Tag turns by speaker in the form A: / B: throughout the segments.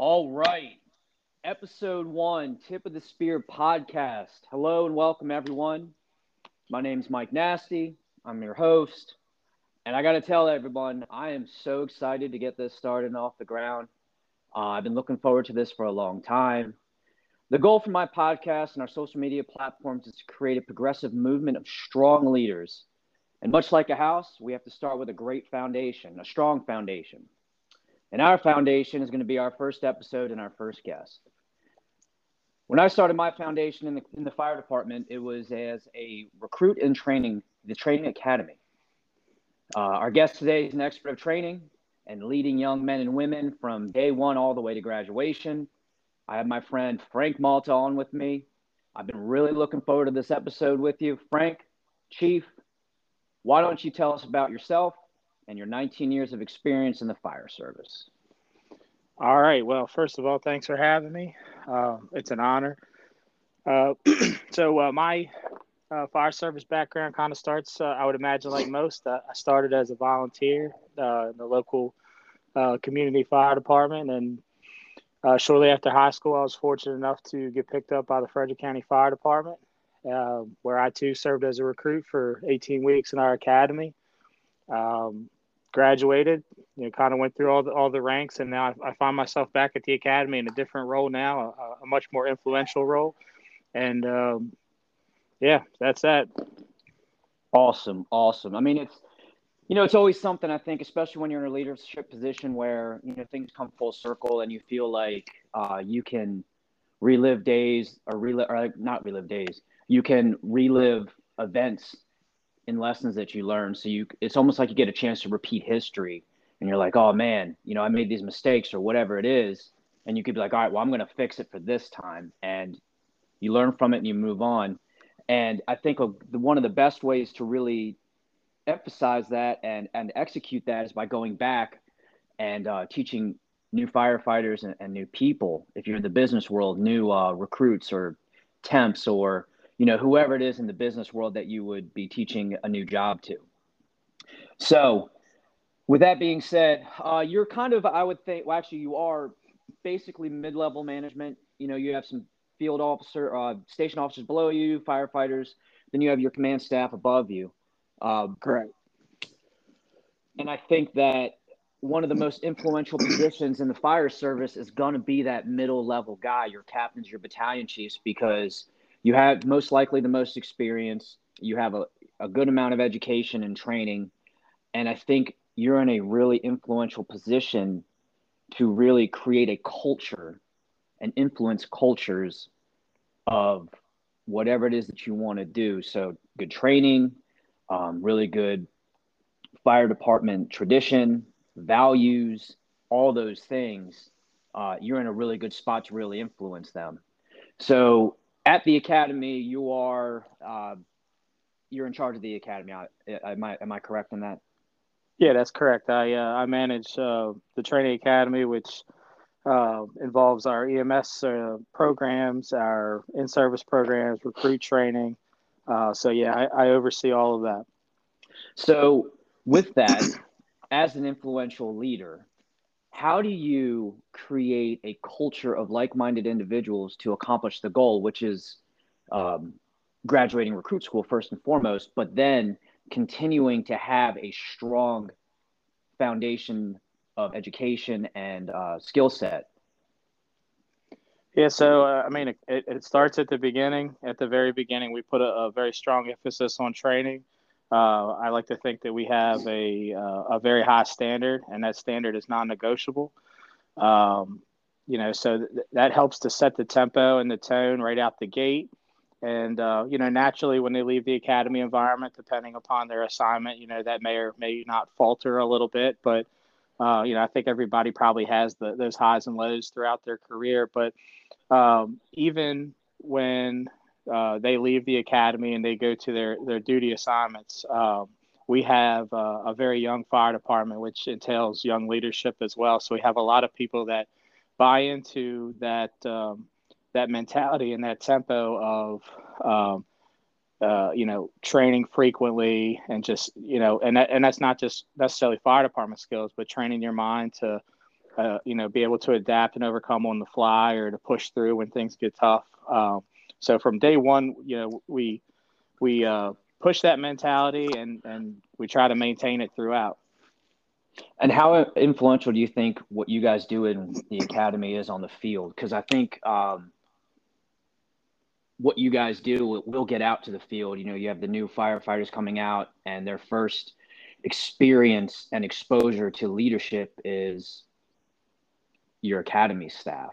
A: All right. Episode one, Tip of the Spear podcast. Hello and welcome, everyone. My name's Mike Nasti. I'm your host. And I got to tell everyone, I am so excited to get this started off the ground. Uh, I've been looking forward to this for a long time. The goal for my podcast and our social media platforms is to create a progressive movement of strong leaders. And much like a house, we have to start with a great foundation, a strong foundation. And our foundation is going to be our first episode and our first guest. When I started my foundation in the, in the fire department, it was as a recruit in training, the training academy. Uh, our guest today is an expert of training and leading young men and women from day one all the way to graduation. I have my friend Frank Malta on with me. I've been really looking forward to this episode with you. Frank, Chief, why don't you tell us about yourself and your 19 years of experience in the fire service.
B: All right. Well, first of all, thanks for having me. Uh, it's an honor. Uh, so, uh, my uh, fire service background kind of starts, uh, I would imagine, like most. Uh, I started as a volunteer in the local community fire department. And shortly after high school, I was fortunate enough to get picked up by the Frederick County Fire Department, where I too served as a recruit for 18 weeks in our academy. Um, graduated, you know, kind of went through all the all the ranks, and now I, I find myself back at the academy in a different role now, a, a much more influential role, and um, yeah, that's that.
A: Awesome, awesome. I mean, it's you know, it's always something I think, especially when you're in a leadership position where you know things come full circle and you feel like uh, you can relive days or relive or not relive days. You can relive events in lessons that you learn. So you, it's almost like you get a chance to repeat history, and you're like, oh man, you know, I made these mistakes or whatever it is, and you could be like, all right, well, I'm going to fix it for this time, and you learn from it and you move on. And I think one of the best ways to really emphasize that and and execute that is by going back and uh, teaching new firefighters and, and, new people. If you're in the business world, new uh, recruits or temps or you know, whoever it is in the business world that you would be teaching a new job to. So, with that being said, uh, you're kind of, I would think, well, actually, you are basically mid level management. You know, you have some field officer, uh, station officers below you, firefighters, then you have your command staff above you.
B: Um, Correct.
A: And I think that one of the most influential positions in the fire service is going to be that middle level guy, your captains, your battalion chiefs, because you have most likely the most experience. You have a, a good amount of education and training. And I think you're in a really influential position to really create a culture and influence cultures of whatever it is that you want to do. So, good training, um, really good fire department tradition, values, all those things. Uh, you're in a really good spot to really influence them. So, at the academy, you are uh, you're in charge of the academy. Am I am I correct in that?
B: Yeah, that's correct. I uh, I manage uh, the training academy, which uh, involves our EMS uh, programs, our in-service programs, recruit training. Uh, so yeah, I, I oversee all of that.
A: So with that, as an influential leader, how do you create a culture of like-minded individuals to accomplish the goal which is um, graduating recruit school first and foremost but then continuing to have a strong foundation of education and uh, skill set?
B: Yeah so uh, i mean it, it starts at the beginning. At the very beginning we put a, a very strong emphasis on training uh, I like to think that we have a, uh, a very high standard, and that standard is non-negotiable. Um, you know, so th- that helps to set the tempo and the tone right out the gate. And uh, you know, naturally, when they leave the academy environment, depending upon their assignment, you know, that may or may not falter a little bit. But uh, you know, I think everybody probably has the, those highs and lows throughout their career. But um, even when uh, they leave the academy and they go to their, their duty assignments. Um, we have uh, a very young fire department, which entails young leadership as well. So we have a lot of people that buy into that um, that mentality and that tempo of um, uh, you know training frequently and just you know and that, and that's not just necessarily fire department skills, but training your mind to uh, you know, be able to adapt and overcome on the fly or to push through when things get tough. Um, so from day one, you know, we we uh, push that mentality and and we try to maintain it throughout.
A: And how influential do you think what you guys do in the academy is on the field? Because I think um, what you guys do will get out to the field. You know, you have the new firefighters coming out, and their first experience and exposure to leadership is your academy staff.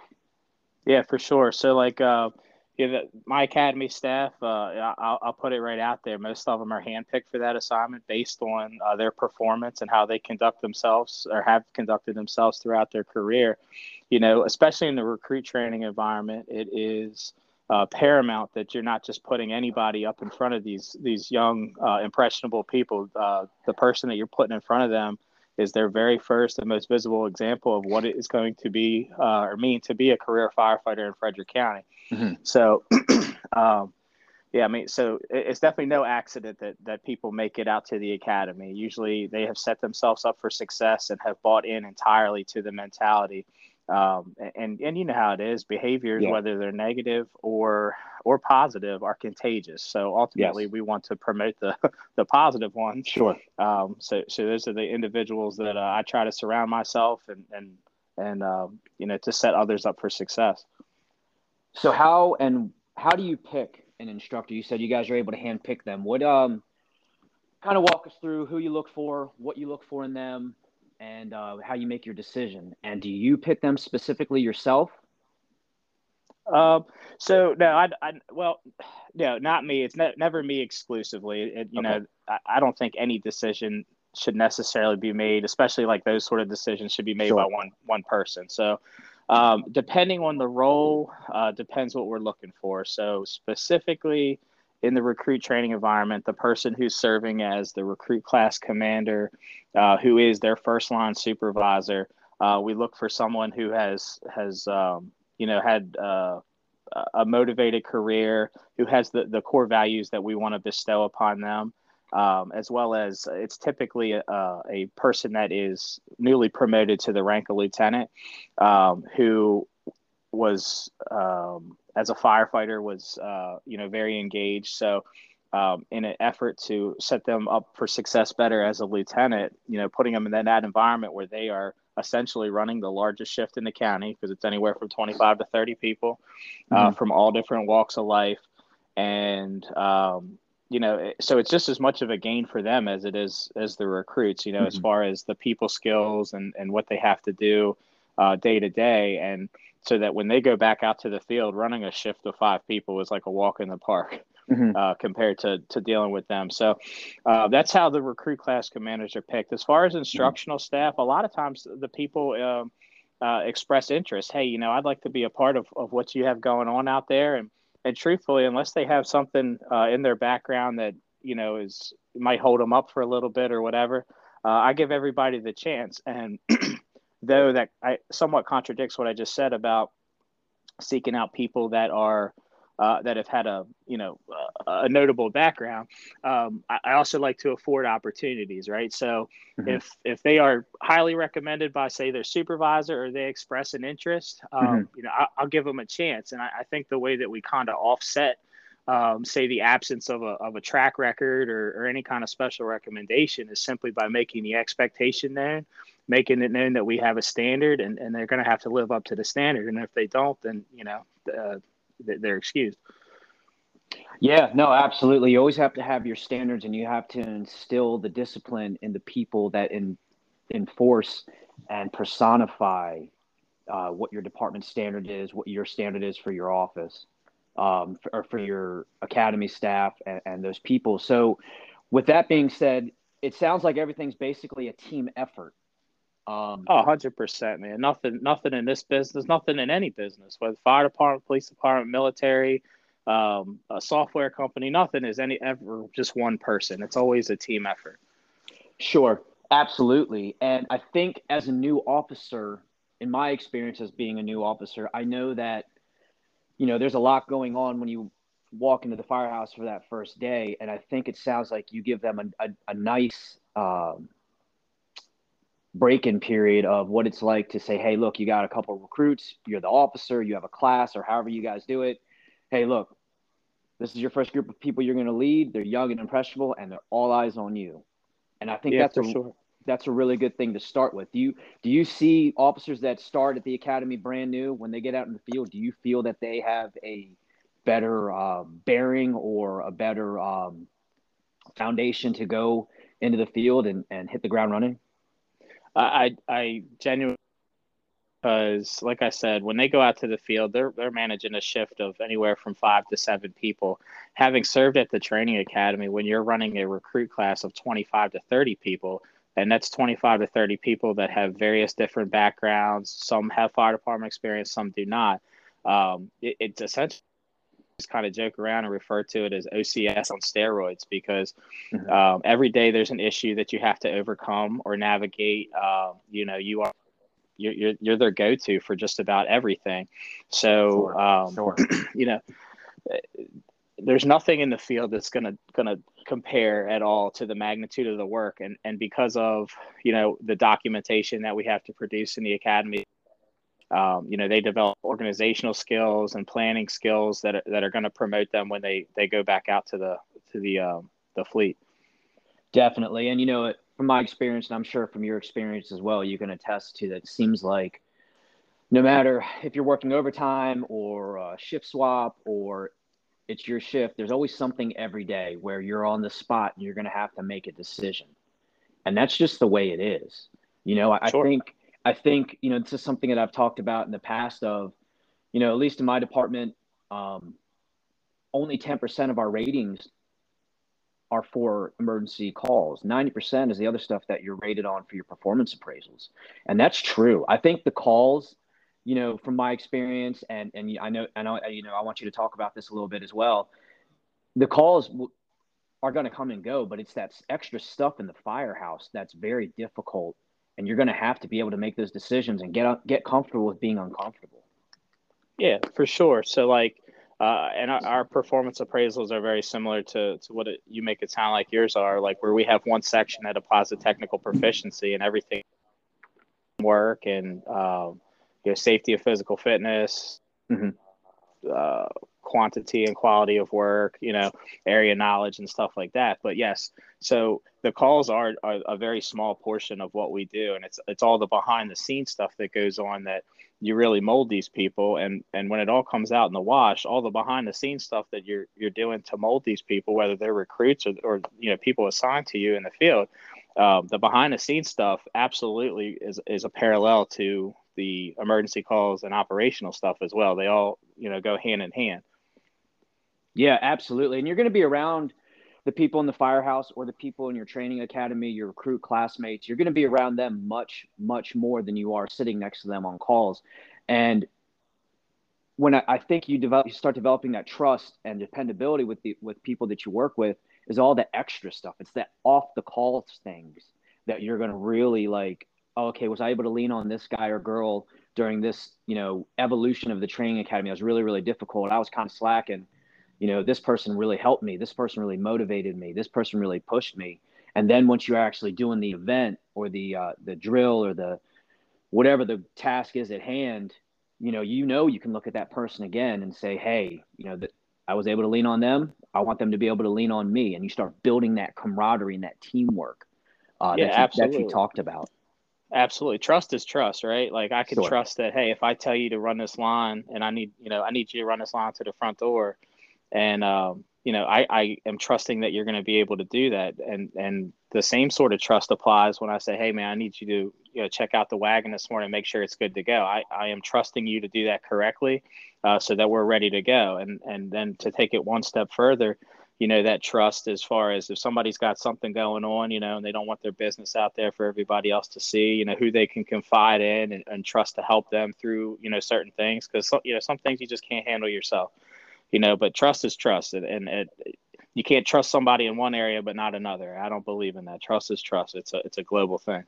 B: Yeah, for sure. So, like, uh, yeah, my academy staff, uh, I'll, I'll, put it right out there. Most of them are handpicked for that assignment based on uh, their performance and how they conduct themselves or have conducted themselves throughout their career. You know, especially in the recruit training environment, it is uh, paramount that you're not just putting anybody up in front of these these young uh, impressionable people. Uh, the person that you're putting in front of them is their very first and most visible example of what it is going to be uh, or mean to be a career firefighter in Frederick County. Mm-hmm. So, um, yeah, I mean, so it's definitely no accident that that people make it out to the academy. Usually, they have set themselves up for success and have bought in entirely to the mentality um, and and you know how it is behaviors yeah. whether they're negative or or positive are contagious so ultimately yes. we want to promote the the positive ones
A: sure
B: um, so so those are the individuals that uh, i try to surround myself and and and um, you know to set others up for success
A: so how and how do you pick an instructor you said you guys are able to hand pick them what um kind of walk us through who you look for what you look for in them and uh, how you make your decision. And do you pick them specifically yourself?
B: Um, so no, I, I, well, no, not me. It's ne- never me exclusively. It, you okay. know, I, I, don't think any decision should necessarily be made, especially like those sort of decisions should be made sure. by one, one person. So, um, depending on the role, uh, depends what we're looking for. So specifically, in the recruit training environment, the person who's serving as the recruit class commander, uh, who is their first line supervisor, uh, we look for someone who has has um, you know had uh, a motivated career, who has the, the core values that we want to bestow upon them, um, as well as it's typically a, a, person that is newly promoted to the rank of lieutenant, um, who was um, as a firefighter was uh, you know very engaged. So um, in an effort to set them up for success better as a lieutenant, you know, putting them in that, that environment where they are essentially running the largest shift in the county because it's anywhere from 25 to 30 people uh, mm-hmm. from all different walks of life. And, um, you know, so it's just as much of a gain for them as it is as the recruits, you know, mm-hmm. as far as the people skills and, and what they have to do uh, day to day. And so that when they go back out to the field, running a shift of five people is like a walk in the park. Mm-hmm. Uh, compared to, to dealing with them. So uh, that's how the recruit class commanders are picked. As far as mm-hmm. instructional mm-hmm. staff, a lot of times the people um, uh, express interest. Hey, you know, I'd like to be a part of, of what you have going on out there. And, and truthfully, unless they have something uh, in their background that, you know, is might hold them up for a little bit or whatever, uh, I give everybody the chance. And though that I somewhat contradicts what I just said about seeking out people that are uh, that have had a you know a notable background. Um, I, I, also like to afford opportunities, right? So mm-hmm. if if they are highly recommended by say their supervisor or they express an interest, um, mm-hmm. you know I, will give them a chance. And I, I think the way that we kind of offset. Um, say the absence of a, of a track record or, or any kind of special recommendation is simply by making the expectation known making it known that we have a standard and, and they're going to have to live up to the standard. And if they don't, then, you know, uh, they're excused.
A: Yeah, no, absolutely. You always have to have your standards and you have to instill the discipline in the people that in, enforce and personify uh, what your department standard is, what your standard is for your office, um, for, or for your academy staff and, and those people. So, with that being said, it sounds like everything's basically a team effort.
B: Um, oh, 100%, man. Nothing, nothing in this business, nothing in any business, whether fire department, police department, military, um, a software company, nothing is any ever just one person. It's always a team effort.
A: Sure, absolutely. And I think as a new officer, in my experience as being a new officer, I know that, you know, there's a lot going on when you walk into the firehouse for that first day. And I think it sounds like you give them a, a, a nice, um, break-in period of what it's like to say, hey, look, you got a couple recruits, you're the officer, you have a class, or however you guys do it. Hey, look, this is your first group of people you're going to lead. They're young and impressionable, and they're all eyes on you. And I think yeah, that's a sure. that's a really good thing to start with. Do you do you see officers that start at the academy brand new when they get out in the field? Do you feel that they have a better uh, bearing or a better um, foundation to go into the field and, and hit the ground running?
B: I I genuinely because like I said, when they go out to the field, they're they're managing a shift of anywhere from five to seven people. Having served at the training academy, when you're running a recruit class of 25 to 30 people, and that's 25 to 30 people that have various different backgrounds. Some have fire department experience, some do not. Um, it, it's essentially just kind of joke around and refer to it as OCS on steroids because mm-hmm. um, every day there's an issue that you have to overcome or navigate. Um, you know, you are you're you're, you're their go-to for just about everything. So, sure. Um, sure. you know, there's nothing in the field that's gonna gonna compare at all to the magnitude of the work, and and because of you know the documentation that we have to produce in the academy um, you know they develop organizational skills and planning skills that are, that are going to promote them when they they go back out to the to the um, the fleet.
A: Definitely. And you know from my experience and i'm sure from your experience as well you can attest to that it seems like no matter if you're working overtime or a shift swap or it's your shift there's always something every day where you're on the spot and you're going to have to make a decision. And that's just the way it is. You know i, sure. I think I think, you know, this is something that I've talked about in the past of, you know, at least in my department, um, only 10% of our ratings are for emergency calls. 90% is the other stuff that you're rated on for your performance appraisals. And that's true. I think the calls, you know, from my experience, and, and I know, I know, you know, I want you to talk about this a little bit as well. The calls are going to come and go, but it's that extra stuff in the firehouse that's very difficult and you're going to have to be able to make those decisions and get get comfortable with being uncomfortable.
B: Yeah, for sure. So like, uh, and our, our, performance appraisals are very similar to to what it, you make it sound like yours are. Like where we have one section that applies to technical proficiency and everything work and um, you know safety of physical fitness. Mm-hmm. Uh, quantity and quality of work, you know, area knowledge and stuff like that. But yes, so the calls are, are, a very small portion of what we do, and it's it's all the behind the scenes stuff that goes on that you really mold these people, and and when it all comes out in the wash, all the behind the scenes stuff that you're you're doing to mold these people, whether they're recruits or or you know people assigned to you in the field. Um, the behind the scenes stuff absolutely is, is a parallel to the emergency calls and operational stuff as well. They all, you know, go hand in hand.
A: Yeah, absolutely. And you're going to be around the people in the firehouse or the people in your training academy, your recruit classmates. You're going to be around them much, much more than you are sitting next to them on calls. And when I, I think you develop, you start developing that trust and dependability with the with people that you work with, is all the extra stuff. It's that off the calls things that you're going to really like. Oh, okay, was I able to lean on this guy or girl during this, you know, evolution of the training academy? It was really, really difficult. I was kind of slacking you know this person really helped me this person really motivated me this person really pushed me. And then once you're actually doing the event or the uh, the drill or the whatever the task is at hand you know you know you can look at that person again and say hey you know that i was able to lean on them. I want them to be able to lean on me. And you start building that camaraderie and that teamwork uh, yeah, that, you, absolutely. that you talked about.
B: Absolutely. Trust is trust right? Like i can sure. trust that hey if i tell you to run this line and i need you know i need you to run this line to the front door and um, you know I, I am trusting that you're going to be able to do that. And and the same sort of trust applies when i say hey man i need you to you know check out the wagon this morning make sure it's good to go. I, I am trusting you to do that correctly uh, so that we're ready to go. And and then to take it one step further you know that trust as far as if somebody's got something going on you know and they don't want their business out there for everybody else to see you know who they can confide in and, and trust to help them through you know certain things. Because you know some things you just can't handle yourself you know, but trust is trust, and, and it, you can't trust somebody in one area but not another. I don't believe in that. Trust is trust. It's a it's a global thing.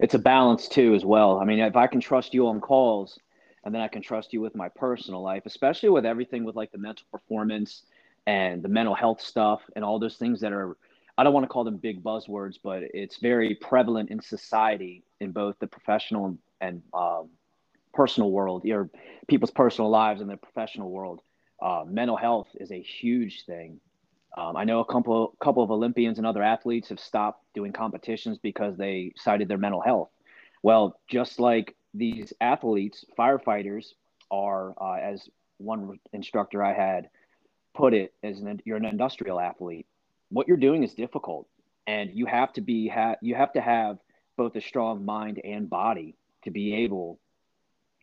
A: It's a balance too, as well. I mean, if I can trust you on calls, and then I can trust you with my personal life, especially with everything with like the mental performance and the mental health stuff and all those things that are I don't want to call them big buzzwords, but it's very prevalent in society in both the professional and um, personal world, your people's personal lives and the professional world. Uh, mental health is a huge thing. Um, I know a couple couple of Olympians and other athletes have stopped doing competitions because they cited their mental health. Well, just like these athletes, firefighters are, uh, as one instructor I had put it, as an, you're an industrial athlete. What you're doing is difficult, and you have to be ha- you have to have both a strong mind and body to be able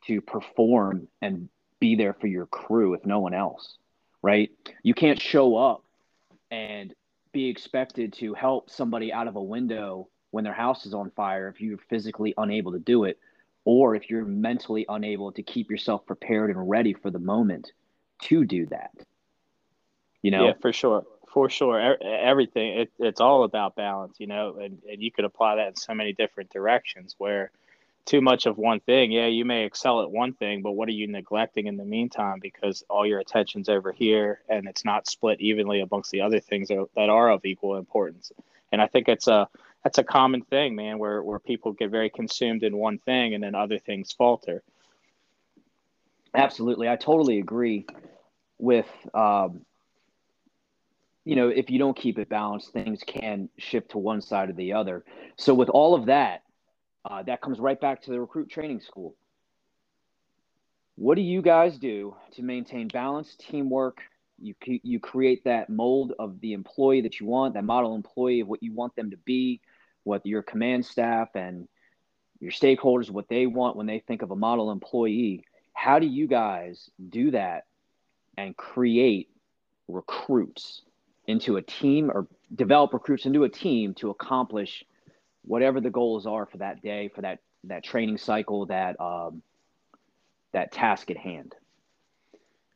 A: to perform and be there for your crew if no one else, right? You can't show up and be expected to help somebody out of a window when their house is on fire if you're physically unable to do it or if you're mentally unable to keep yourself prepared and ready for the moment to do that you know
B: yeah for sure for sure everything it, it's all about balance you know and, and you could apply that in so many different directions where too much of one thing yeah you may excel at one thing but what are you neglecting in the meantime? Because all your attention's over here and it's not split evenly amongst the other things that are of equal importance. And i think it's a that's a common thing man where where people get very consumed in one thing and then other things falter.
A: Absolutely. I totally agree with um, you know, if you don't keep it balanced, things can shift to one side or the other. So, with all of that, uh, that comes right back to the recruit training school. What do you guys do to maintain balance, teamwork? You, you create that mold of the employee that you want, that model employee of what you want them to be, what your command staff and your stakeholders, what they want when they think of a model employee. How do you guys do that and create recruits into a team or develop recruits into a team to accomplish whatever the goals are for that day, for that that training cycle, that um, that task at hand.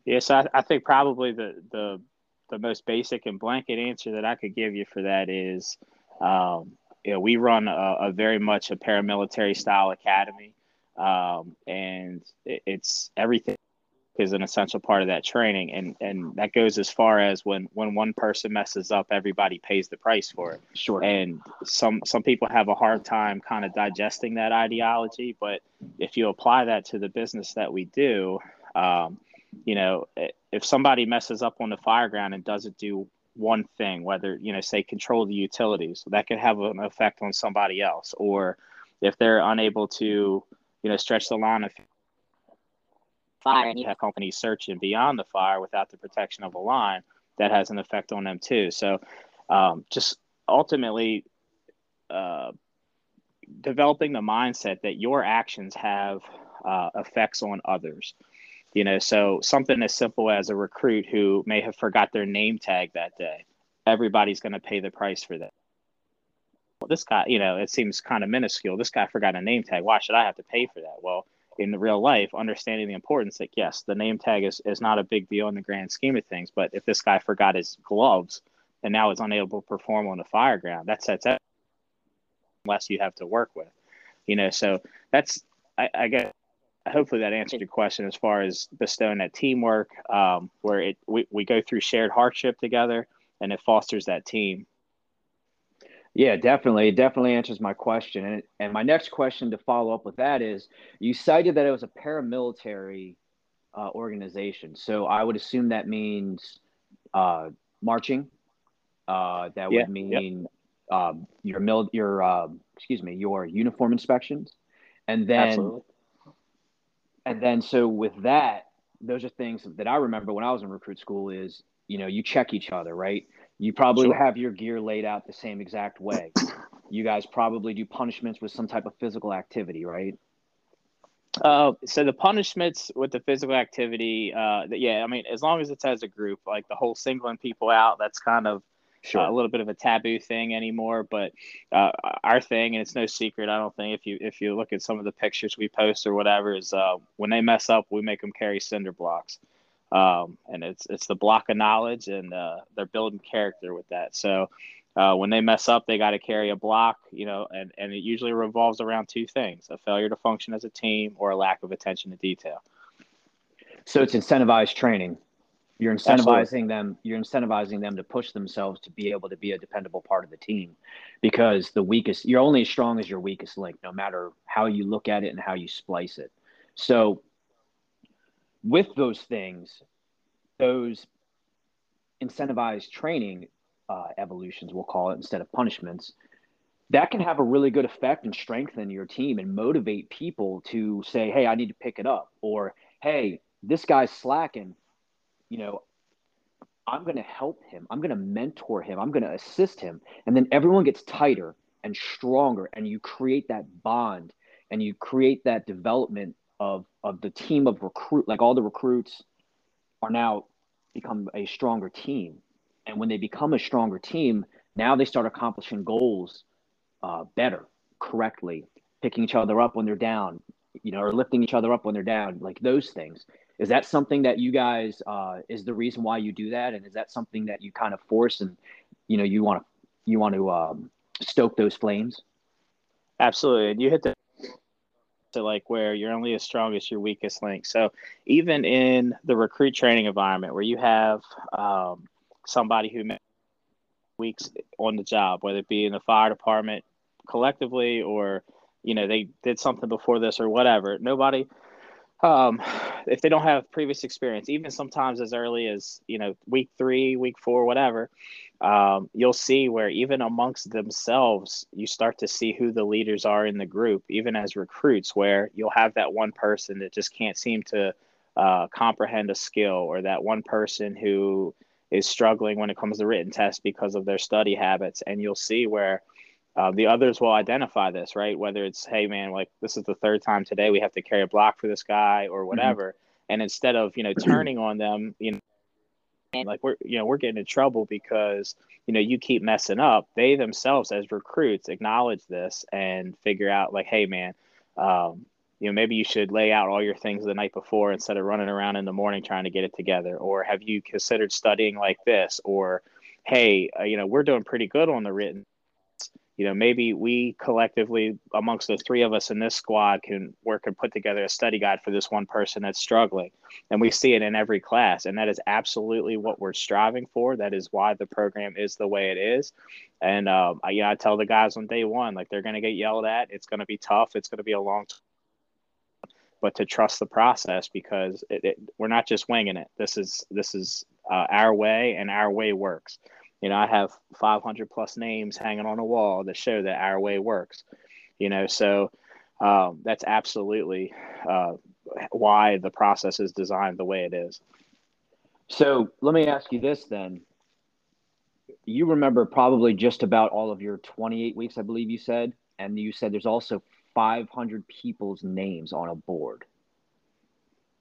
B: Yes, I, I think probably the the the most basic and blanket answer that I could give you for that is, um, you know, we run a, a, very much a paramilitary style academy, um, and it, it's everything is an essential part of that training. And and that goes as far as when when one person messes up everybody pays the price for it.
A: Sure.
B: And some some people have a hard time kind of digesting that ideology but if you apply that to the business that we do um, you know if somebody messes up on the fire ground and doesn't do one thing whether you know say control the utilities that could have an effect on somebody else. Or if they're unable to you know stretch the line of fire and you have companies searching beyond the fire without the protection of a line, that has an effect on them too. So um, just ultimately uh, developing the mindset that your actions have uh, effects on others. You know, so something as simple as a recruit who may have forgot their name tag that day, everybody's going to pay the price for that. Well, this guy, you know, it seems kind of minuscule. This guy forgot a name tag. Why should I have to pay for that? Well, in the real life, understanding the importance that yes, the name tag is, is not a big deal in the grand scheme of things, but if this guy forgot his gloves and now is unable to perform on the fire ground, that sets up less you have to work with. You know, so that's I, I guess hopefully that answered your question as far as bestowing that teamwork, um, where it we, we go through shared hardship together and it fosters that team
A: yeah, definitely. It definitely answers my question. And, and my next question to follow up with that is you cited that it was a paramilitary uh, organization. So I would assume that means uh, marching. Uh, that yeah, would mean yep. um, your mil- your uh, excuse me your uniform inspections, and then Absolutely. and then so with that, those are things that I remember when I was in recruit school. Is you know you check each other right you probably sure. have your gear laid out the same exact way. You guys probably do punishments with some type of physical activity, right?
B: Uh, so the punishments with the physical activity, uh, yeah, I mean, as long as it's as a group, like the whole singling people out, that's kind of sure. uh, a little bit of a taboo thing anymore. But uh, our thing, and it's no secret, I don't think if you if you look at some of the pictures we post or whatever, is uh, when they mess up, we make them carry cinder blocks um, and it's it's the block of knowledge, and uh, they're building character with that. So uh, when they mess up, they got to carry a block, you know, and and it usually revolves around two things: a failure to function as a team or a lack of attention to detail.
A: So it's incentivized training. You're incentivizing Absolutely. them. You're incentivizing them to push themselves to be able to be a dependable part of the team, because the weakest you're only as strong as your weakest link, no matter how you look at it and how you splice it. So, with those things, those incentivized training uh, evolutions, we'll call it, instead of punishments, that can have a really good effect and strengthen your team and motivate people to say, hey, I need to pick it up, or hey, this guy's slacking you know, I'm going to help him. I'm going to mentor him. I'm going to assist him. And then everyone gets tighter and stronger and you create that bond and you create that development of of the team of recruit like all the recruits are now become a stronger team. And when they become a stronger team, now they start accomplishing goals uh, better, correctly, picking each other up when they're down, you know, or lifting each other up when they're down, like those things. Is that something that you guys uh, is the reason why you do that? And is that something that you kind of force and you know you want to you want to um, stoke those flames?
B: Absolutely. And you hit the to like where you're only as strong as your weakest link. So even in the recruit training environment where you have um, somebody who weeks on the job whether it be in the fire department collectively or you know they did something before this or whatever nobody um, if they don't have previous experience, even sometimes as early as you know week three, week four, whatever, um, you'll see where even amongst themselves, you start to see who the leaders are in the group, even as recruits, where you'll have that one person that just can't seem to uh, comprehend a skill, or that one person who is struggling when it comes to written tests because of their study habits, and you'll see where uh, the others will identify this, right? Whether it's, hey, man, like this is the third time today we have to carry a block for this guy or mm-hmm. whatever. Mm-hmm. And instead of, you know, turning on them, you know, like we're, you know, we're getting in trouble because, you know, you keep messing up. They themselves, as recruits, acknowledge this and figure out, like, hey, man, um, you know, maybe you should lay out all your things the night before instead of running around in the morning trying to get it together. Or have you considered studying like this? Or, hey, uh, you know, we're doing pretty good on the written you know, maybe we collectively, amongst the three of us in this squad, can work and put together a study guide for this one person that's struggling. And we see it in every class. And that is absolutely what we're striving for. That is why the program is the way it is. And, um, I, you know, I tell the guys on day one, like, they're going to get yelled at. It's going to be tough. It's going to be a long time but to trust the process because it, it, we're not just winging it. This is this is uh, our way, and our way works. You know, I have 500 plus names hanging on a wall that show that our way works. You know, so um, that's absolutely uh, why the process is designed the way it is.
A: So let me ask you this then. You remember probably just about all of your 28 weeks, I believe you said, and you said there's also 500 people's names on a board.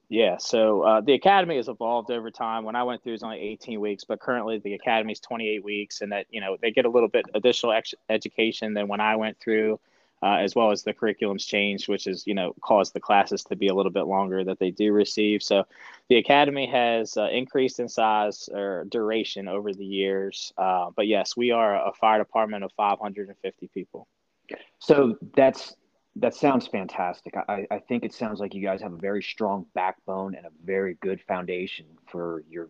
B: Yeah, so uh, the academy has evolved over time. When I went through, it was only 18 weeks, but currently the academy is 28 weeks, and that you know they get a little bit additional ex- education than when I went through, uh, as well as the curriculums changed, which is you know caused the classes to be a little bit longer that they do receive. So the academy has uh, increased in size or duration over the years, uh, but yes, we are a fire department of 550 people.
A: So that's that sounds fantastic. I, I think it sounds like you guys have a very strong backbone and a very good foundation for your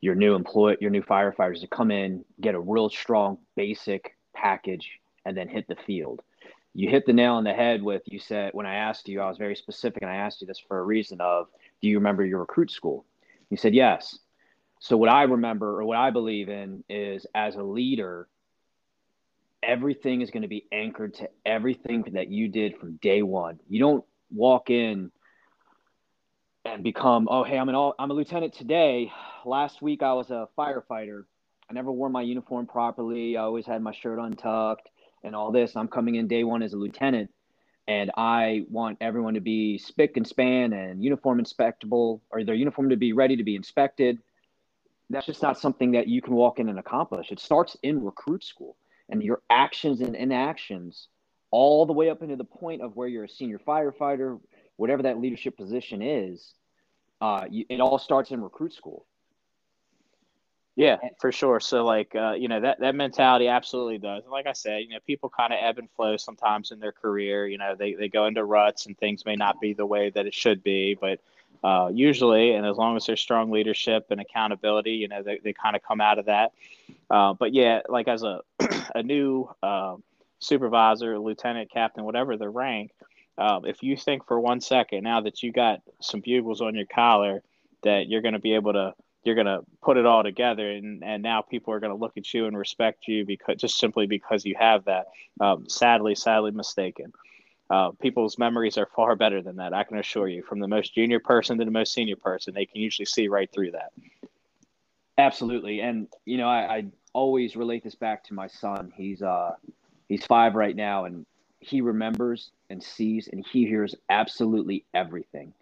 A: your new employee, your new firefighters to come in, get a real strong basic package, and then hit the field. You hit the nail on the head with you said when I asked you, I was very specific, and I asked you this for a reason of, do you remember your recruit school? You said yes. So what I remember or what I believe in is as a leader, everything is going to be anchored to everything that you did from day one. You don't walk in and become, oh, hey, I'm an all, I'm a lieutenant today. Last week I was a firefighter. I never wore my uniform properly. I always had my shirt untucked and all this. I'm coming in day one as a lieutenant, and I want everyone to be spick and span and uniform inspectable, or their uniform to be ready to be inspected. That's just not something that you can walk in and accomplish. It starts in recruit school and your actions and inactions all the way up into the point of where you're a senior firefighter, whatever that leadership position is, uh, you, it all starts in recruit school.
B: Yeah, for sure. So like uh, you know that that mentality absolutely does. And like I said, you know, people kind of ebb and flow sometimes in their career. You know, they they go into ruts and things may not be the way that it should be. But uh, usually, and as long as there's strong leadership and accountability, you know, they, they kind of come out of that. Uh, but yeah, like as a, a new uh, supervisor, lieutenant, captain, whatever the rank, um, if you think for one second now that you got some bugles on your collar that you're going to be able to you're going to put it all together and, and now people are going to look at you and respect you because just simply because you have that um, sadly sadly mistaken uh, people's memories are far better than that. I can assure you. From the most junior person to the most senior person, they can usually see right through that.
A: Absolutely, and you know, I, I always relate this back to my son. He's uh, he's five right now, and he remembers and sees and he hears absolutely everything.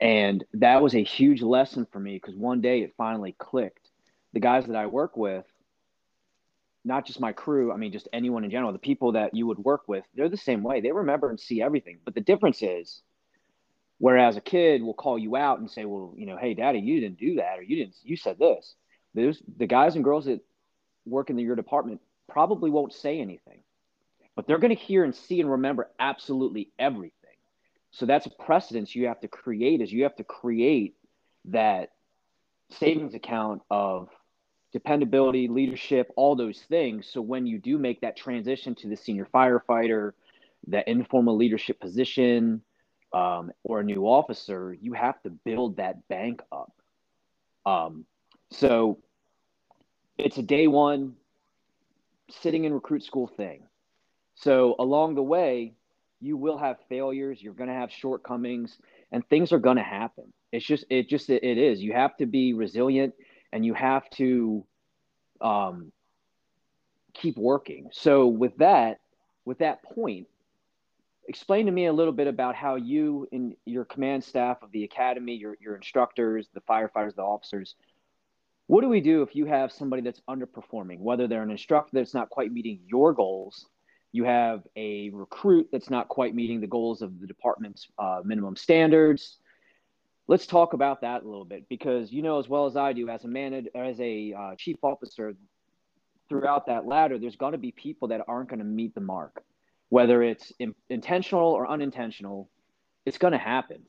A: And that was a huge lesson for me because one day it finally clicked. The guys that I work with, not just my crew, I mean, just anyone in general, the people that you would work with, they're the same way. They remember and see everything. But the difference is, whereas a kid will call you out and say, well, you know, hey, daddy, you didn't do that, or you didn't, you said this. There's the guys and girls that work in your department probably won't say anything, but they're going to hear and see and remember absolutely everything. So that's a precedence you have to create is you have to create that savings account of dependability, leadership, all those things. So when you do make that transition to the senior firefighter, that informal leadership position, um, or a new officer, you have to build that bank up. Um, so it's a day one sitting in recruit school thing. So along the way, you will have failures, you're going to have shortcomings, and things are going to happen. It's just, it just, it is. You have to be resilient and you have to um, keep working. So with that, with that point, explain to me a little bit about how you and your command staff of the academy, your your instructors, the firefighters, the officers, what do we do if you have somebody that's underperforming, whether they're an instructor that's not quite meeting your goals, you have a recruit that's not quite meeting the goals of the department's uh, minimum standards, let's talk about that a little bit because you know as well as I do as a manager as a uh, chief officer throughout that ladder there's going to be people that aren't going to meet the mark. Whether it's in, intentional or unintentional it's going to happen.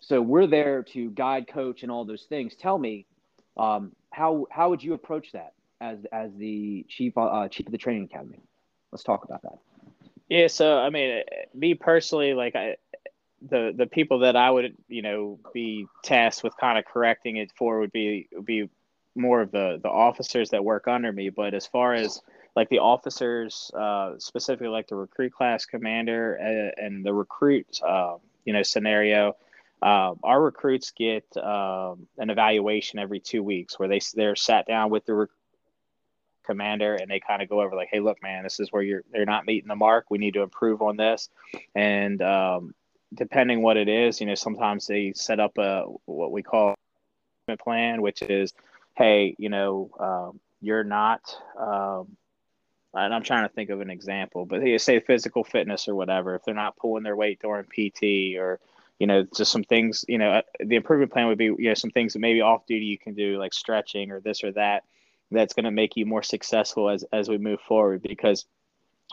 A: So we're there to guide coach and all those things. Tell me um, how how would you approach that as as the chief uh, chief of the training academy? Let's talk about that.
B: Yeah so i mean me personally like i the the people that I would you know be tasked with kind of correcting it for would be would be more of the the officers that work under me. But as far as like the officers, uh, specifically like the recruit class commander and, and the recruit, uh, you know, scenario, uh, our recruits get um, an evaluation every two weeks where they they're sat down with the rec- commander and they kind of go over like, hey, look, man, this is where you're they're not meeting the mark. We need to improve on this, and um, depending what it is, you know, sometimes they set up a what we call a plan, which is, hey, you know, um, you're not. Um, and I'm trying to think of an example, but they say physical fitness or whatever. If they're not pulling their weight during PT or, you know, just some things, you know, the improvement plan would be, you know, some things that maybe off duty you can do, like stretching or this or that. That's going to make you more successful as as we move forward. Because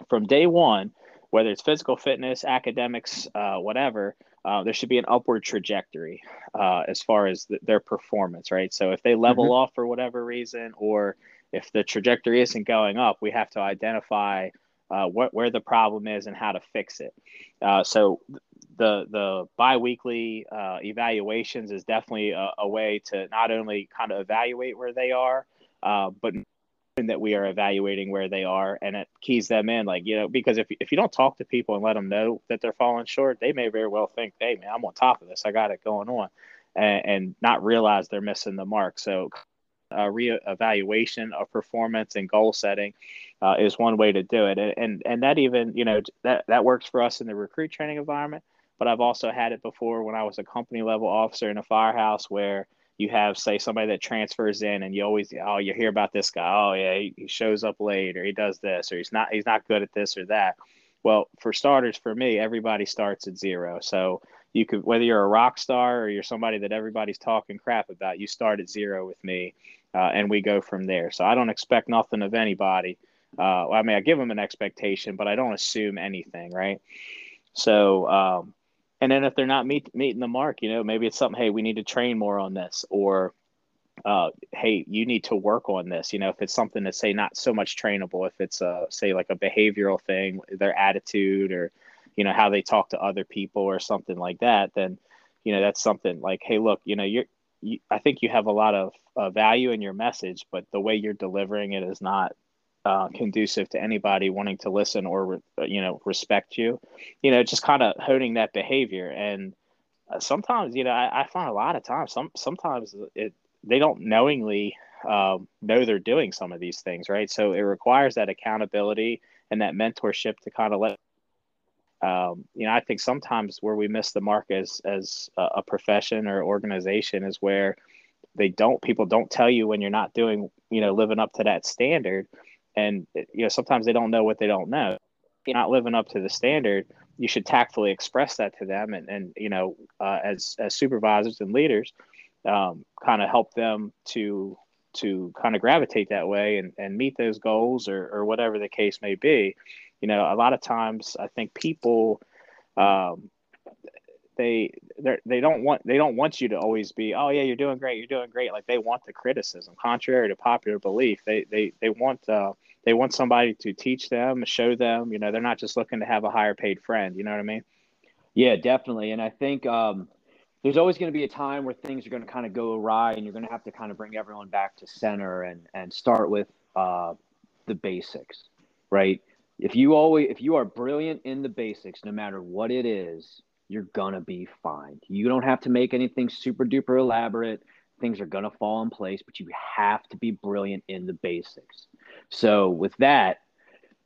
B: from day one, whether it's physical fitness, academics, uh, whatever, uh, there should be an upward trajectory uh, as far as th- their performance, right? So if they level mm-hmm. off for whatever reason, or if the trajectory isn't going up, we have to identify uh, what where the problem is and how to fix it. Uh, so the the biweekly uh, evaluations is definitely a, a, way to not only kind of evaluate where they are, but that we are evaluating where they are and it keys them in like you know because if, if you don't talk to people and let them know that they're falling short they may very well think hey man i'm on top of this. I got it going on and, and not realize they're missing the mark. So uh, re-evaluation of performance and goal setting uh, is one way to do it. And, and and that even you know that that works for us in the recruit training environment but i've also had it before when i was a company level officer in a firehouse where you have say somebody that transfers in and you always oh you hear about this guy. Oh yeah he, he shows up late or he does this or he's not he's not good at this or that. Well for starters for me everybody starts at zero. So you could whether you're a rock star or you're somebody that everybody's talking crap about you start at zero with me uh, and we go from there. So i don't expect nothing of anybody. Uh, i mean i give them an expectation but i don't assume anything right? So um, and then if they're not meet, meeting the mark, you know, maybe it's something, hey, we need to train more on this, or uh, hey, you need to work on this. You know, if it's something that's say not so much trainable, if it's a say like a behavioral thing, their attitude or you know how they talk to other people or something like that, then you know that's something like, hey, look, you know, you're you, I think you have a lot of uh, value in your message, but the way you're delivering it is not uh, conducive to anybody wanting to listen or you know respect you. You know, just kind of honing that behavior. And uh, sometimes, you know, I, I, find a lot of times, some sometimes it they don't knowingly um, know they're doing some of these things, right? So it requires that accountability and that mentorship to kind of let um, you know, I think sometimes where we miss the mark as as a profession or organization is where they don't people don't tell you when you're not doing you know living up to that standard, and you know sometimes they don't know what they don't know. If you're not living up to the standard, you should tactfully express that to them, and and you know uh, as as supervisors and leaders, um, kind of help them to to kind of gravitate that way and, and meet those goals or, or whatever the case may be. You know a lot of times i think people um, they they don't want they don't want you to always be oh yeah you're doing great you're doing great. Like they want the criticism contrary to popular belief. They they they want uh, they want somebody to teach them show them you know they're not just looking to have a higher paid friend you know what i mean?
A: Yeah definitely and i think um, there's always going to be a time where things are going to kind of go awry and you're going to have to kind of bring everyone back to center and and start with uh, the basics right? If you always if you are brilliant in the basics no matter what it is you're gonna be fine. You don't have to make anything super duper elaborate. Things are gonna fall in place but you have to be brilliant in the basics so with that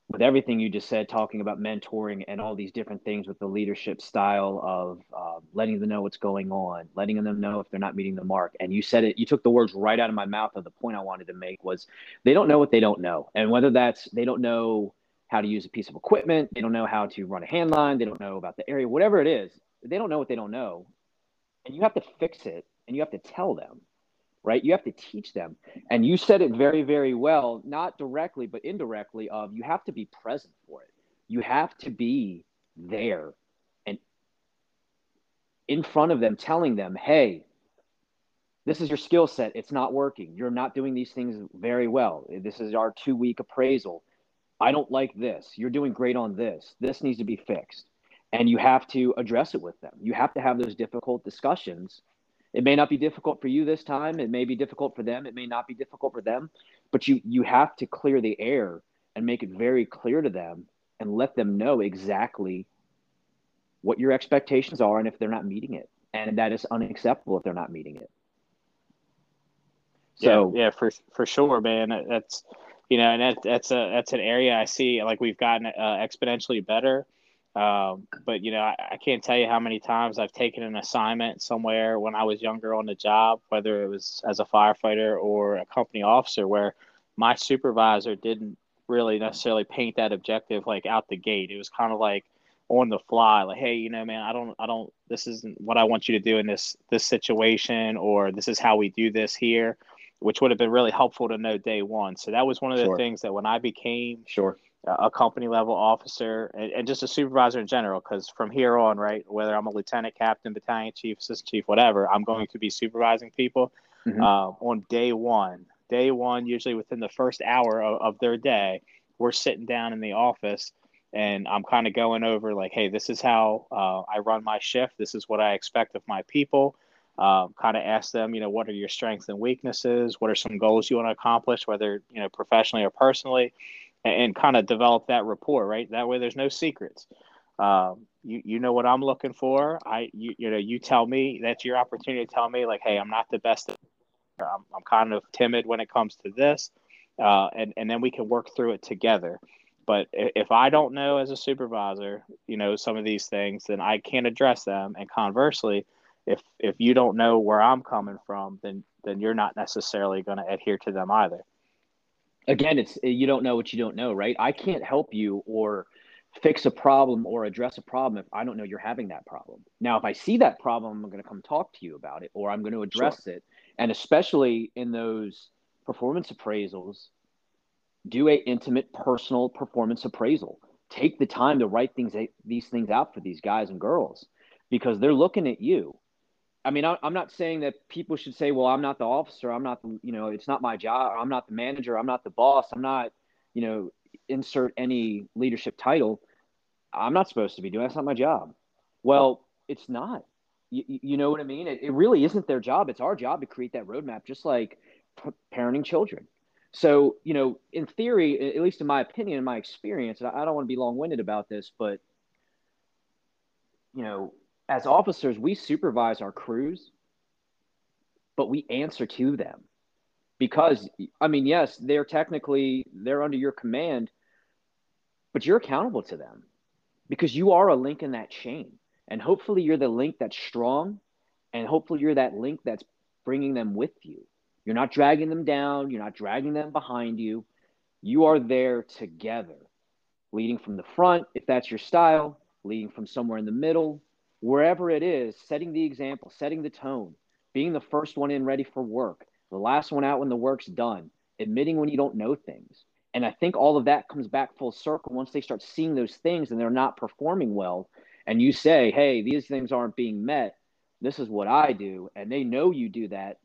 A: with everything you just said talking about mentoring and all these different things with the leadership style of uh, letting them know what's going on letting them know if they're not meeting the mark and you said it you took the words right out of my mouth of the point i wanted to make was they don't know what they don't know and whether that's they don't know how to use a piece of equipment. They don't know how to run a hand line. They don't know about the area, whatever it is. They don't know what they don't know. And you have to fix it and you have to tell them, right? You have to teach them. And you said it very, very well, not directly, but indirectly of you have to be present for it. You have to be there and in front of them, telling them, hey, this is your skill set. It's not working. You're not doing these things very well. This is our two week appraisal I don't like this. You're doing great on this. This needs to be fixed. And you have to address it with them. You have to have those difficult discussions. It may not be difficult for you this time. It may be difficult for them. It may not be difficult for them. But you you have to clear the air and make it very clear to them and let them know exactly what your expectations are and if they're not meeting it. And that is unacceptable if they're not meeting it.
B: So yeah, yeah for for sure, man. That's you know, and that, that's a that's an area I see like we've gotten uh, exponentially better. Um, but you know, I, I, can't tell you how many times I've taken an assignment somewhere when I was younger on the job, whether it was as a firefighter or a company officer, where my supervisor didn't really necessarily paint that objective like out the gate. It was kind of like on the fly, like, hey, you know, man, I don't, I don't, this isn't what I want you to do in this this situation, or this is how we do this here which would have been really helpful to know day one. So that was one of the sure. things that when I became
A: sure
B: a company level officer and, and just a supervisor in general, because from here on, right, whether I'm a lieutenant, captain, battalion chief, assistant chief, whatever, I'm going to be supervising people mm-hmm. uh, on day one. Day one, usually within the first hour of, of their day, we're sitting down in the office and I'm kind of going over like, hey, this is how uh, I run my shift. This is what I expect of my people um, kind of ask them, you know, what are your strengths and weaknesses? What are some goals you want to accomplish, whether, you know, professionally or personally, and, and kind of develop that rapport, right? That way there's no secrets. Um, you, you know what I'm looking for. I, you, you know, you tell me that's your opportunity to tell me like, Hey, I'm not the best. I'm, I'm kind of timid when it comes to this. Uh, and, and then we can work through it together. But if I don't know as a supervisor, you know, some of these things, then I can't address them. And conversely, if if you don't know where I'm coming from, then then you're not necessarily going to adhere to them either.
A: Again, it's eh, you don't know what you don't know, right? I can't help you or fix a problem or address a problem if I don't know you're having that problem. Now, if I see that problem, I'm going to come talk to you about it or I'm going to address sure. it. And especially in those performance appraisals, do a intimate personal performance appraisal. Take the time to write things eh, these things out for these guys and girls because they're looking at you. I mean, I'm not saying that people should say, well, I'm not the officer. I'm not, the, you know, it's not my job. I'm not the manager. I'm not the boss. I'm not, you know, insert any leadership title. I'm not supposed to be doing. That's not my job. Well, it's not. You, you know what I mean? It, it really isn't their job. It's our job to create that roadmap, just like parenting children. So, you know, in theory, at least in my opinion, in my experience, I don't want to be long winded about this, but, you know, as officers, we supervise our crews, but we answer to them because, I mean, yes, they're technically, they're under your command, but you're accountable to them because you are a link in that chain. And hopefully you're the link that's strong. And hopefully you're that link that's bringing them with you. You're not dragging them down. You're not dragging them behind you. You are there together, leading from the front, if that's your style, leading from somewhere in the middle, wherever it is, setting the example, setting the tone, being the first one in ready for work, the last one out when the work's done, admitting when you don't know things. And I think all of that comes back full circle once they start seeing those things and they're not performing well. And you say, hey, these things aren't being met. This is what I do. And they know you do that,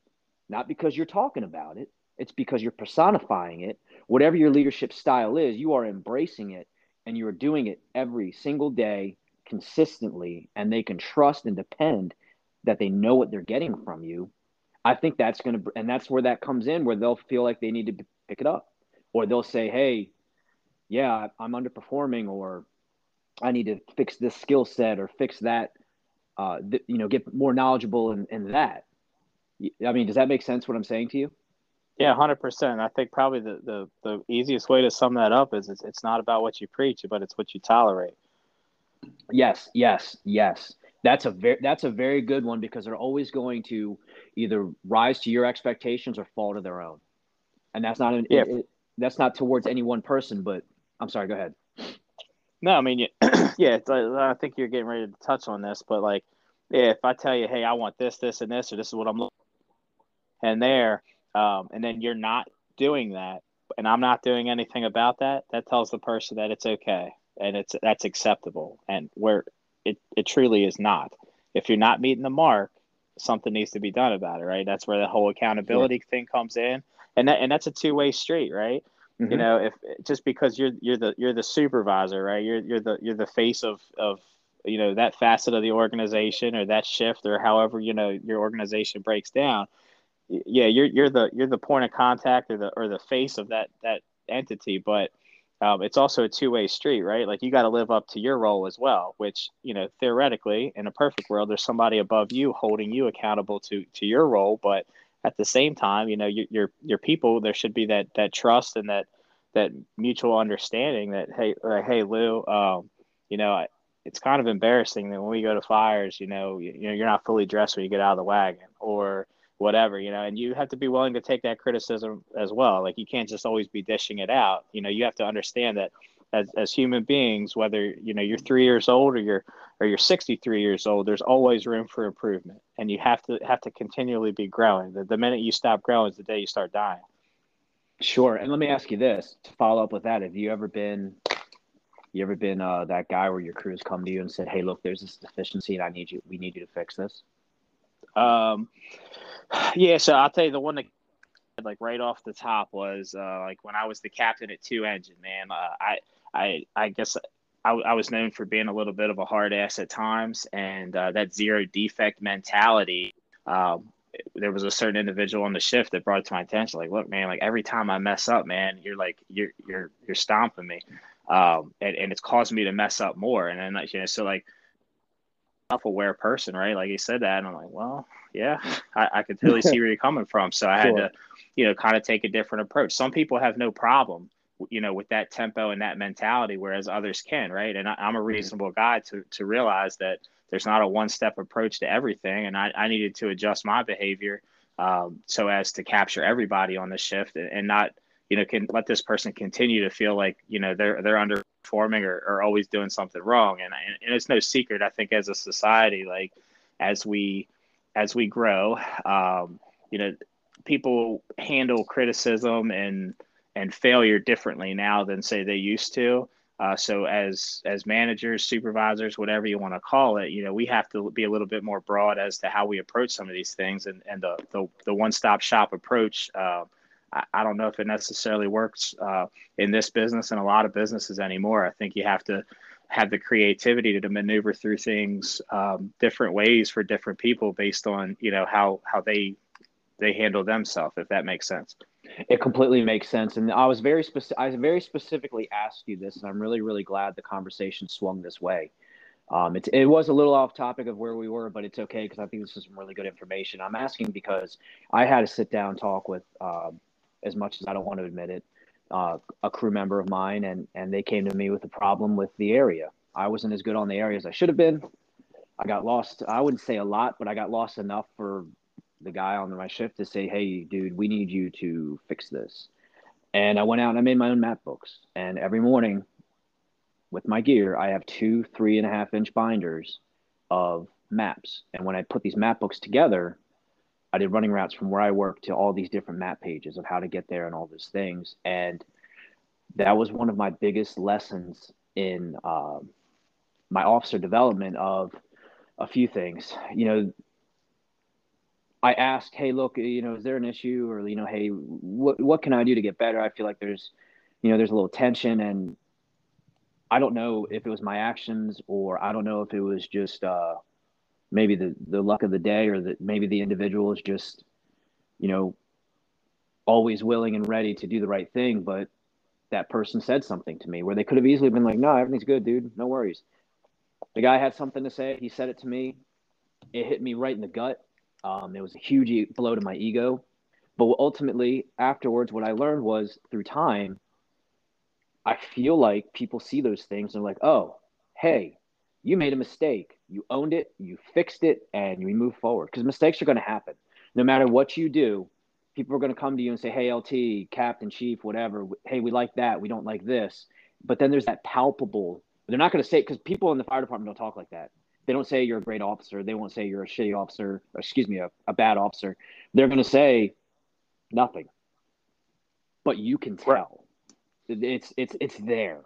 A: not because you're talking about it, it's because you're personifying it. Whatever your leadership style is, you are embracing it and you are doing it every single day consistently. And they can trust and depend that they know what they're getting from you. I think that's going to, and that's where that comes in, where they'll feel like they need to pick it up or they'll say, "Hey, yeah, I'm underperforming," or "I need to fix this skill set or fix that." Uh, th- you know, get more knowledgeable in, in that. I mean, does that make sense? What I'm saying to you?
B: Yeah, hundred percent. I think probably the, the the easiest way to sum that up is it's, it's not about what you preach, but it's what you tolerate.
A: Yes, yes, yes. That's a very that's a very good one because they're always going to either rise to your expectations or fall to their own, and that's not an yeah. It, that's not towards any one person, but I'm sorry. Go ahead.
B: No, I mean, yeah, I think you're getting ready to touch on this, but like, yeah, if I tell you, hey, I want this, this, and this, or this is what I'm looking, and there, um, and then you're not doing that, and I'm not doing anything about that, that tells the person that it's okay and it's that's acceptable, and where it it truly is not. If you're not meeting the mark, something needs to be done about it, right? That's where the whole accountability sure. thing comes in and that and that's a two way street, right? Mm-hmm. You know, if just because you're you're the you're the supervisor, right? You're you're the you're the face of of you know that facet of the organization or that shift or however you know your organization breaks down. Yeah, you're you're the you're the point of contact or the or the face of that that entity, but um, it's also a two-way street, right? Like you got to live up to your role as well. Which you know, theoretically, in a perfect world, there's somebody above you holding you accountable to to your role, but at the same time, you know, your your, your people, there should be that that trust and that that mutual understanding that hey, like, hey, Lou, um, you know, it's kind of embarrassing that when we go to fires, you know, you, you know, you're not fully dressed when you get out of the wagon or whatever, you know, and you have to be willing to take that criticism as well. Like you can't just always be dishing it out. You know, you have to understand that as, as human beings, whether you know you're three years old or you're or you're 63 years old, there's always room for improvement, and you have to have to continually be growing. The, the minute you stop growing is the day you start dying.
A: Sure, and let me ask you this to follow up with that: Have you ever been you ever been uh, that guy where your crews come to you and said, "Hey, look, there's this deficiency, and I need you. We need you to fix this."
B: Um, yeah. So I'll tell you the one that like right off the top was uh, like when I was the captain at Two Engine. Man, uh, I I I guess I, I, was known for being a little bit of a hard ass at times, and uh, that zero defect mentality. Um, there was a certain individual on the shift that brought it to my attention. Like, look, man, like every time I mess up, man, you're like you're you're you're stomping me, um, and, and it's caused me to mess up more. And then like you know, so like self-aware person, right? Like he said that, and I'm like, well, yeah, I, I could totally see where you're coming from. So I had to, you know, kind of take a different approach. Some people have no problem you know, with that tempo and that mentality, whereas others can, right? And I, am a mm-hmm. reasonable guy to to realize that there's not a one step approach to everything, and I, I needed to adjust my behavior um, so as to capture everybody on the shift and, and, not, you know, can let this person continue to feel like you know they're they're underperforming or, or always doing something wrong. And, and it's no secret, I think, as a society, like as we as we grow, um, you know, people handle criticism and and failure differently now than say they used to. Uh, so as as managers, supervisors, whatever you want to call it, you know, we have to be a little bit more broad as to how we approach some of these things, and and the the, the one stop shop approach. Uh, I, I, don't know if it necessarily works uh, in this business and a lot of businesses anymore. I think you have to have the creativity to, maneuver through things um, different ways for different people based on you know how how they they handle themselves. If that makes sense.
A: It completely makes sense, and I was very specific. I very specifically asked you this, and I'm really, really glad the conversation swung this way. Um, it, it was a little off topic of where we were, but it's okay because I think this is some really good information. I'm asking because I had to sit down talk with, uh, as much as I don't want to admit it, uh, a crew member of mine, and and they came to me with a problem with the area. I wasn't as good on the area as I should have been. I got lost. I wouldn't say a lot, but I got lost enough for the guy on my shift to say, "Hey, dude, we need you to fix this." And I went out and I made my own map books. And every morning, with my gear, I have two three and a half inch binders of maps. And when I put these map books together, I did running routes from where I work to all these different map pages of how to get there and all these things. And that was one of my biggest lessons in uh, my officer development of a few things. You know, I asked, hey, look, you know, is there an issue, or you know, hey, what what can I do to get better? I feel like there's, you know, there's a little tension, and I don't know if it was my actions, or I don't know if it was just uh, maybe the the luck of the day, or that maybe the individual is just, you know, always willing and ready to do the right thing, but that person said something to me where they could have easily been like, no, everything's good, dude, no worries. The guy had something to say. He said it to me. It hit me right in the gut um, it was a huge blow to my ego. But ultimately, afterwards, what I learned was through time, I feel like people see those things and they're like, oh, hey, you made a mistake. You owned it, you fixed it, and you move forward. Because mistakes are going to happen. No matter what you do, people are going to come to you and say, hey, LT, captain, chief, whatever. Hey, we like that. We don't like this. But then there's that palpable, they're not going to say, because people in the fire department don't talk like that they don't say you're a great officer. They won't say you're a shitty officer. excuse me, a, a bad officer. They're going to say nothing. But you can tell. It's it's it's there.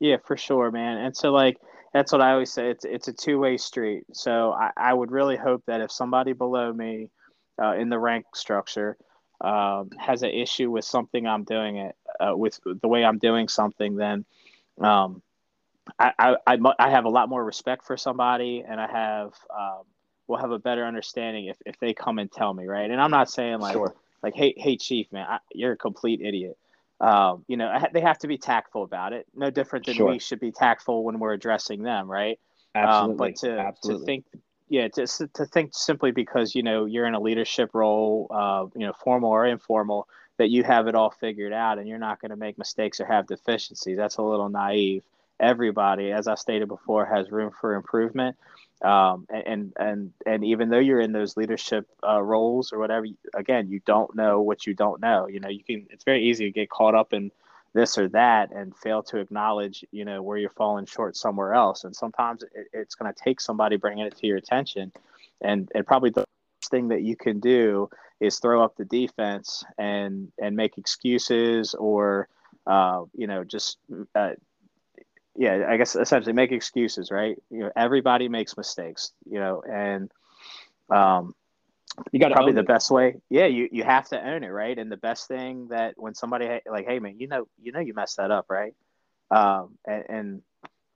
B: Yeah, for sure, man. And so like that's what I always say. It's it's a two way street. So I, I would really hope that if somebody below me uh, in the rank structure um, has an issue with something I'm doing it uh, with the way I'm doing something, then um, I, I, I have a lot more respect for somebody and I have, um, will have a better understanding if, if they come and tell me, right. And I'm not saying like, sure. like, Hey, Hey chief, man, I, you're a complete idiot. Um, you know, they have to be tactful about it. No different than sure. we should be tactful when we're addressing them. Right.
A: Absolutely.
B: Um, but to,
A: Absolutely.
B: to think, yeah, to, to think simply because, you know, you're in a leadership role, uh, you know, formal or informal, that you have it all figured out and you're not going to make mistakes or have deficiencies. That's a little naive everybody, as I stated before, has room for improvement. Um, and and and even though you're in those leadership uh, roles or whatever, again, you don't know what you don't know. You know, you can. It's very easy to get caught up in this or that and fail to acknowledge, you know, where you're falling short somewhere else. And sometimes it, it's going to take somebody bringing it to your attention. And and probably the thing that you can do is throw up the defense and and make excuses or uh, you know just uh, yeah, I guess essentially make excuses, right? You know, everybody makes mistakes, you know, and um, you got probably the it. best way. Yeah, you you have to own it, right? And the best thing that when somebody like, hey man, you know, you know, you messed that up, right? Um, and, and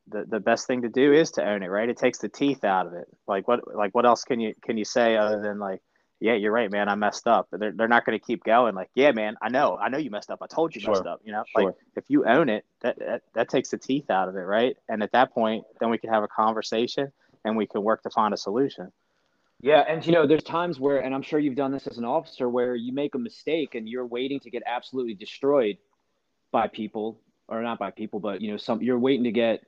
B: the the best thing to do is to own it, right? It takes the teeth out of it. Like what like what else can you can you say other than like yeah, you're right, man. I messed up. They're, they're not going to keep going. Like, yeah, man, I know, I know you messed up. I told you sure. messed up. You know, sure. like if you own it, that, that that takes the teeth out of it, right? And at that point, then we can have a conversation and we can work to find a solution.
A: Yeah, and you know, there's times where, and I'm sure you've done this as an officer, where you make a mistake and you're waiting to get absolutely destroyed by people, or not by people, but you know, some you're waiting to get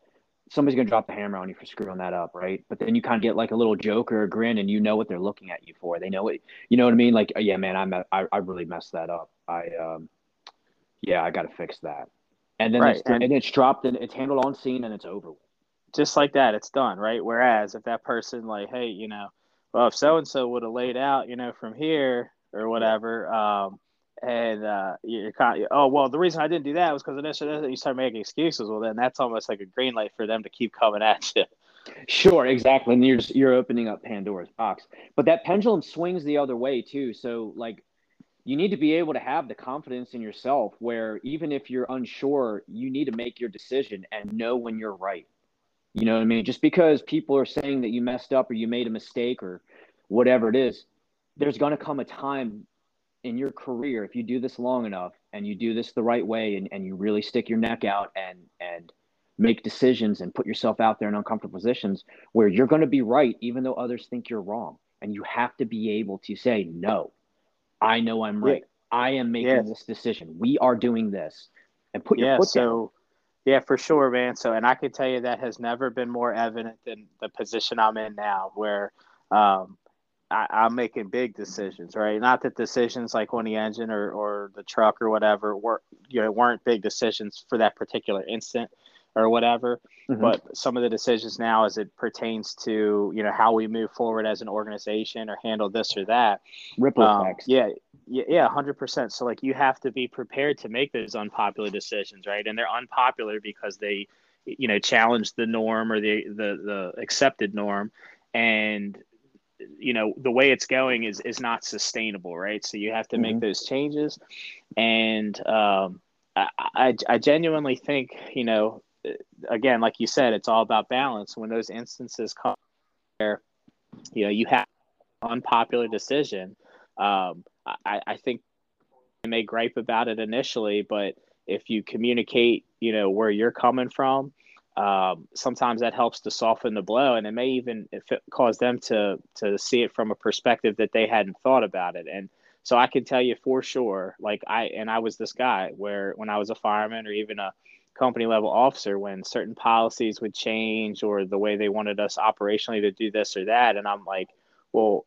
A: somebody's gonna drop the hammer on you for screwing that up, right? But then you kind of get like a little joke or a grin, and you know what they're looking at you for. They know it. You know what I mean? Like, oh yeah, man, I I, I really messed that up. I um, yeah, I got to fix that. And then right. it's, and, and it's dropped and it's handled on scene and it's over.
B: Just like that, it's done, right? Whereas if that person like, hey, you know, well, if so and so would have laid out, you know, from here or whatever, um, and uh, you're kind of, oh well, the reason I didn't do that was because this. You start making excuses. Well, then that's almost like a green light for them to keep coming at you.
A: Sure, exactly. And you're you're opening up Pandora's box. But that pendulum swings the other way too. So like you need to be able to have the confidence in yourself where even if you're unsure, you need to make your decision and know when you're right. You know what I mean? Just because people are saying that you messed up or you made a mistake or whatever it is, there's going to come a time in your career if you do this long enough and you do this the right way and, and you really stick your neck out and and make decisions and put yourself out there in uncomfortable positions where you're going to be right even though others think you're wrong and you have to be able to say no i know i'm right. Yeah. i am making this decision. We are doing this. And put your yeah, foot so down.
B: yeah for sure man. So and i can tell you that has never been more evident than the position i'm in now where um, I, am making big decisions, right? Not that decisions like on the engine or, or the truck or whatever were you know weren't big decisions for that particular instant or whatever, mm-hmm. but some of the decisions now as it pertains to you know how we move forward as an organization or handle this or that.
A: Ripple um, effects.
B: Yeah, yeah, yeah, hundred percent. So like you have to be prepared to make those unpopular decisions, right? And they're unpopular because they you know challenge the norm or the the the accepted norm and you know the way it's going is is not sustainable right? So you have to make mm-hmm. those changes. And um, I, I, I genuinely think you know again like you said it's all about balance. When those instances come where you know you have unpopular decision um, I, I think you may gripe about it initially but if you communicate you know where you're coming from um, sometimes that helps to soften the blow and it may even cause them to to see it from a perspective that they hadn't thought about it. And so i can tell you for sure like i and i was this guy where when i was a fireman or even a company level officer when certain policies would change or the way they wanted us operationally to do this or that and i'm like well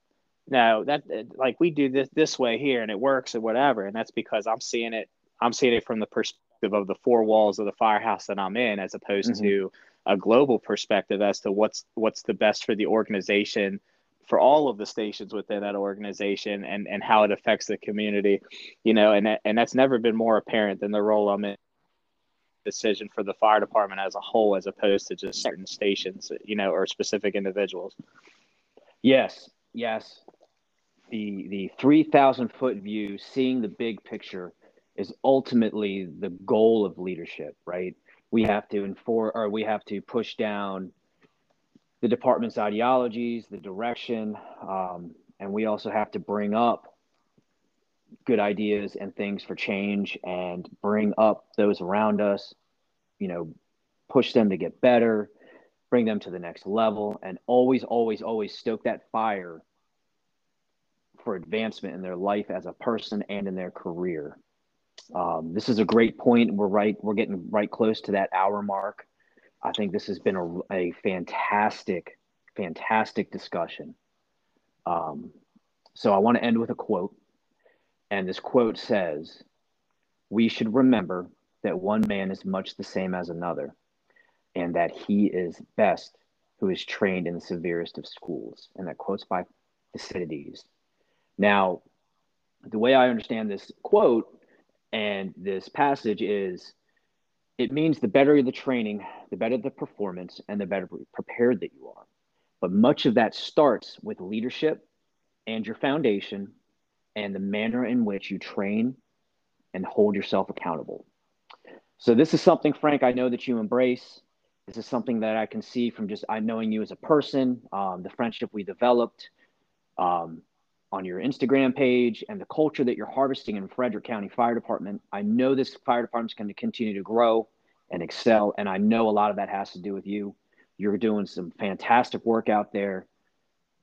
B: no that like we do this this way here and it works or whatever and that's because i'm seeing it i'm seeing it from the perspective perspective of the four walls of the firehouse that I'm in, as opposed mm-hmm. to a global perspective as to what's what's the best for the organization for all of the stations within that organization and and how it affects the community you know and and that's never been more apparent than the role I'm in. Decision for the fire department as a whole as opposed to just certain stations you know or specific individuals.
A: Yes yes. The the 3000 foot view seeing the big picture is ultimately the goal of leadership, right? We have to enforce or we have to push down the department's ideologies, the direction, um, and we also have to bring up good ideas and things for change and bring up those around us, you know, push them to get better, bring them to the next level, and always, always, always stoke that fire for advancement in their life as a person and in their career. Um, this is a great point. We're right. We're getting right close to that hour mark. I think this has been a, a fantastic, fantastic discussion. Um, so I want to end with a quote. And this quote says, We should remember that one man is much the same as another, and that he is best who is trained in the severest of schools. And that quote's by Thucydides. Now, the way I understand this quote and this passage is it means the better the training, the better the performance, and the better prepared that you are. But much of that starts with leadership and your foundation and the manner in which you train and hold yourself accountable. So this is something, Frank, I know that you embrace. This is something that I can see from just I knowing you as a person, um, the friendship we developed, um, on your Instagram page and the culture that you're harvesting in Frederick County Fire Department. I know this fire department is going to continue to grow and excel. And I know a lot of that has to do with you. You're doing some fantastic work out there.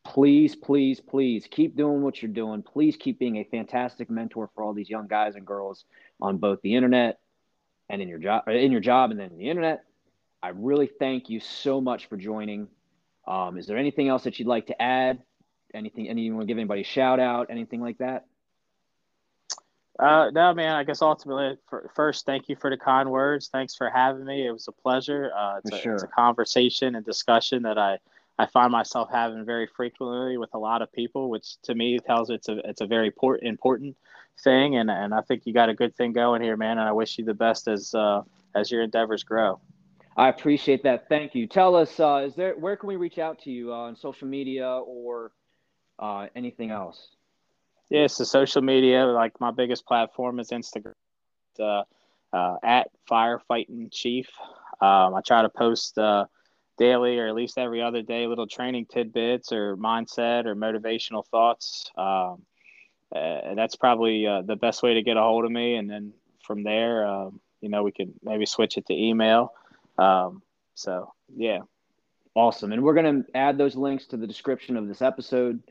A: Please, please, please keep doing what you're doing. Please keep being a fantastic mentor for all these young guys and girls on both the internet and in your job, in your job, and then the internet. I really thank you so much for joining. Um, is there anything else that you'd like to add? Anything anyone give anybody a shout out anything like that
B: uh, no, man. I guess ultimately, for, first, thank you for the kind words. Thanks for having me. It was a pleasure. Uh, it's, a, sure. it's a conversation and discussion that I, I find myself having very frequently with a lot of people, which to me tells it's a it's a very important important thing, and and I think you got a good thing going here, man. And I wish you the best as uh, as your endeavors grow.
A: I appreciate that. Thank you. Tell us, uh, is there where can we reach out to you uh, on social media or uh, anything else?
B: Yeah, so social media, like my biggest platform is Instagram. Uh, uh, at firefighting chief. Um, I try to post uh, daily or at least every other day little training tidbits or mindset or motivational thoughts. Um, uh, that's probably uh, the best way to get a hold of me. And then from there, um, you know, we could maybe switch it to email. Um, so, yeah.
A: Awesome. And we're going to add those links to the description of this episode.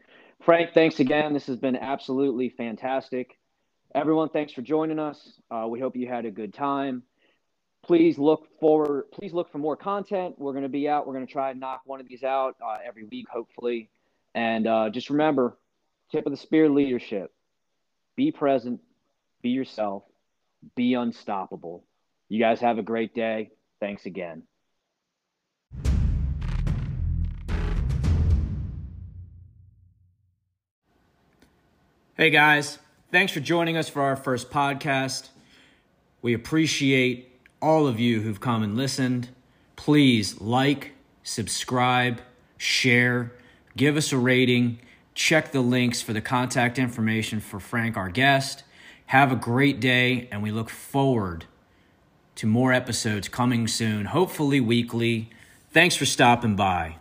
A: Frank, thanks again. This has been absolutely fantastic. Everyone, thanks for joining us. Uh, we hope you had a good time. Please look for please look for more content. We're going to be out. We're going to try and knock one of these out uh, every week, hopefully. And uh, just remember, tip of the spear leadership: be present, be yourself, be unstoppable. You guys have a great day. Thanks again.
C: Hey guys. Thanks for joining us for our first podcast. We appreciate all of you who've come and listened. Please like, subscribe, share, give us a rating, check the links for the contact information for Frank, our guest. Have a great day, and we look forward to more episodes coming soon, hopefully weekly. Thanks for stopping by.